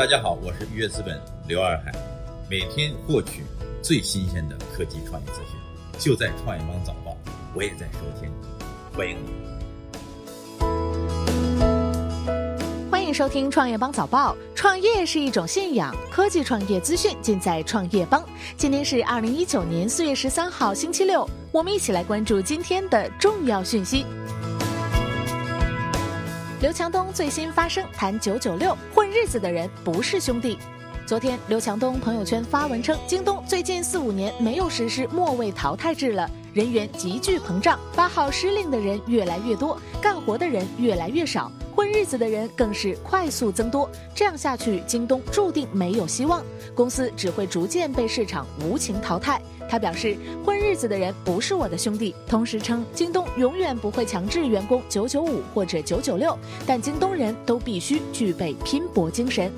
大家好，我是愉悦资本刘二海，每天获取最新鲜的科技创业资讯，就在创业邦早报，我也在收听，欢迎你。欢迎收听创业邦早报。创业是一种信仰，科技创业资讯尽在创业邦。今天是二零一九年四月十三号，星期六，我们一起来关注今天的重要讯息。刘强东最新发声谈九九六，混日子的人不是兄弟。昨天，刘强东朋友圈发文称，京东最近四五年没有实施末位淘汰制了，人员急剧膨胀，发号施令的人越来越多，干活的人越来越少，混日子的人更是快速增多。这样下去，京东注定没有希望，公司只会逐渐被市场无情淘汰。他表示，混日子的人不是我的兄弟。同时称，京东永远不会强制员工九九五或者九九六，但京东人都必须具备拼搏精神。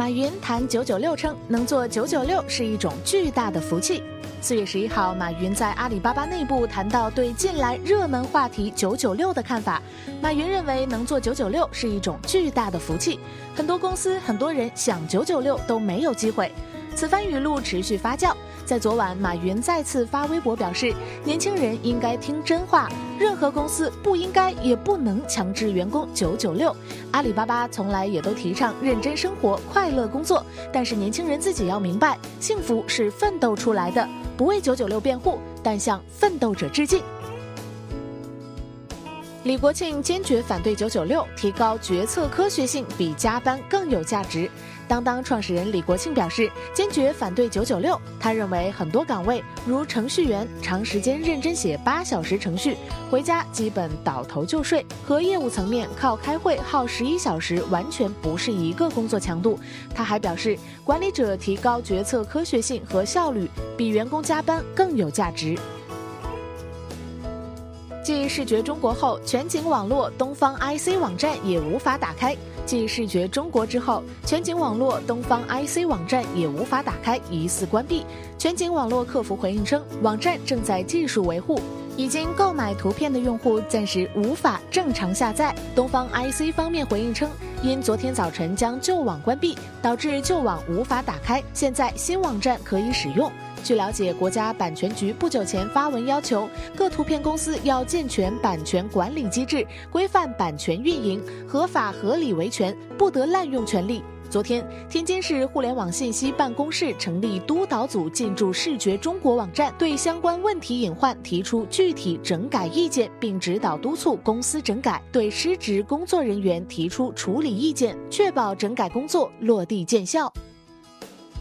马云谈九九六称，能做九九六是一种巨大的福气。四月十一号，马云在阿里巴巴内部谈到对近来热门话题九九六的看法。马云认为，能做九九六是一种巨大的福气，很多公司、很多人想九九六都没有机会。此番语录持续发酵，在昨晚，马云再次发微博表示，年轻人应该听真话，任何公司不应该也不能强制员工九九六。阿里巴巴从来也都提倡认真生活、快乐工作，但是年轻人自己要明白，幸福是奋斗出来的，不为九九六辩护，但向奋斗者致敬。李国庆坚决反对九九六，提高决策科学性比加班更有价值。当当创始人李国庆表示，坚决反对九九六。他认为很多岗位，如程序员，长时间认真写八小时程序，回家基本倒头就睡，和业务层面靠开会耗十一小时完全不是一个工作强度。他还表示，管理者提高决策科学性和效率，比员工加班更有价值。继视觉中国后，全景网络东方 IC 网站也无法打开。继视觉中国之后，全景网络东方 IC 网站也无法打开，疑似关闭。全景网络客服回应称，网站正在技术维护，已经购买图片的用户暂时无法正常下载。东方 IC 方面回应称，因昨天早晨将旧网关闭，导致旧网无法打开，现在新网站可以使用。据了解，国家版权局不久前发文要求各图片公司要健全版权管理机制，规范版权运营，合法合理维权，不得滥用权利。昨天，天津市互联网信息办公室成立督导组进驻视觉中国网站，对相关问题隐患提出具体整改意见，并指导督促公司整改；对失职工作人员提出处理意见，确保整改工作落地见效。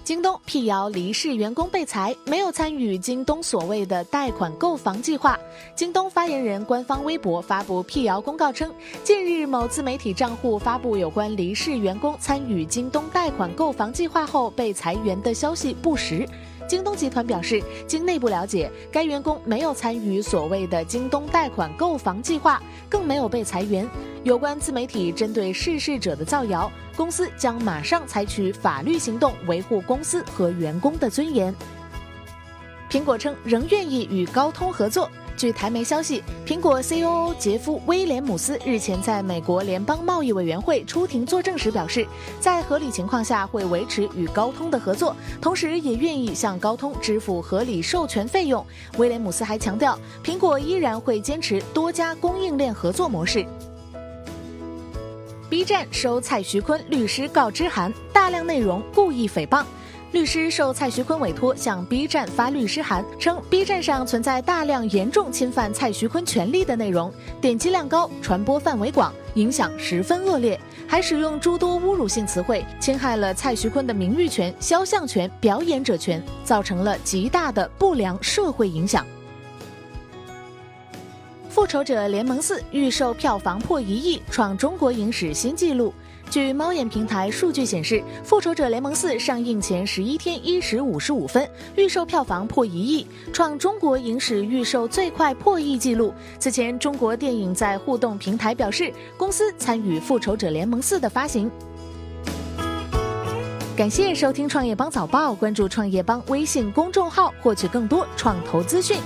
京东辟谣离世员工被裁，没有参与京东所谓的贷款购房计划。京东发言人官方微博发布辟谣公告称，近日某自媒体账户发布有关离世员工参与京东贷款购房计划后被裁员的消息不实。京东集团表示，经内部了解，该员工没有参与所谓的京东贷款购房计划，更没有被裁员。有关自媒体针对逝世者的造谣，公司将马上采取法律行动，维护公司和员工的尊严。苹果称仍愿意与高通合作。据台媒消息，苹果 COO 杰夫·威廉姆斯日前在美国联邦贸易委员会出庭作证时表示，在合理情况下会维持与高通的合作，同时也愿意向高通支付合理授权费用。威廉姆斯还强调，苹果依然会坚持多家供应链合作模式。B 站收蔡徐坤律师告知函，大量内容故意诽谤。律师受蔡徐坤委托向 B 站发律师函，称 B 站上存在大量严重侵犯蔡徐坤权利的内容，点击量高，传播范围广，影响十分恶劣，还使用诸多侮辱性词汇，侵害了蔡徐坤的名誉权、肖像权、表演者权，造成了极大的不良社会影响。《复仇者联盟四》预售票房破一亿，创中国影史新纪录。据猫眼平台数据显示，《复仇者联盟四》上映前十一天一时五十五分，预售票房破一亿，创中国影史预售最快破亿纪录。此前，中国电影在互动平台表示，公司参与《复仇者联盟四》的发行。感谢收听创业邦早报，关注创业邦微信公众号，获取更多创投资讯。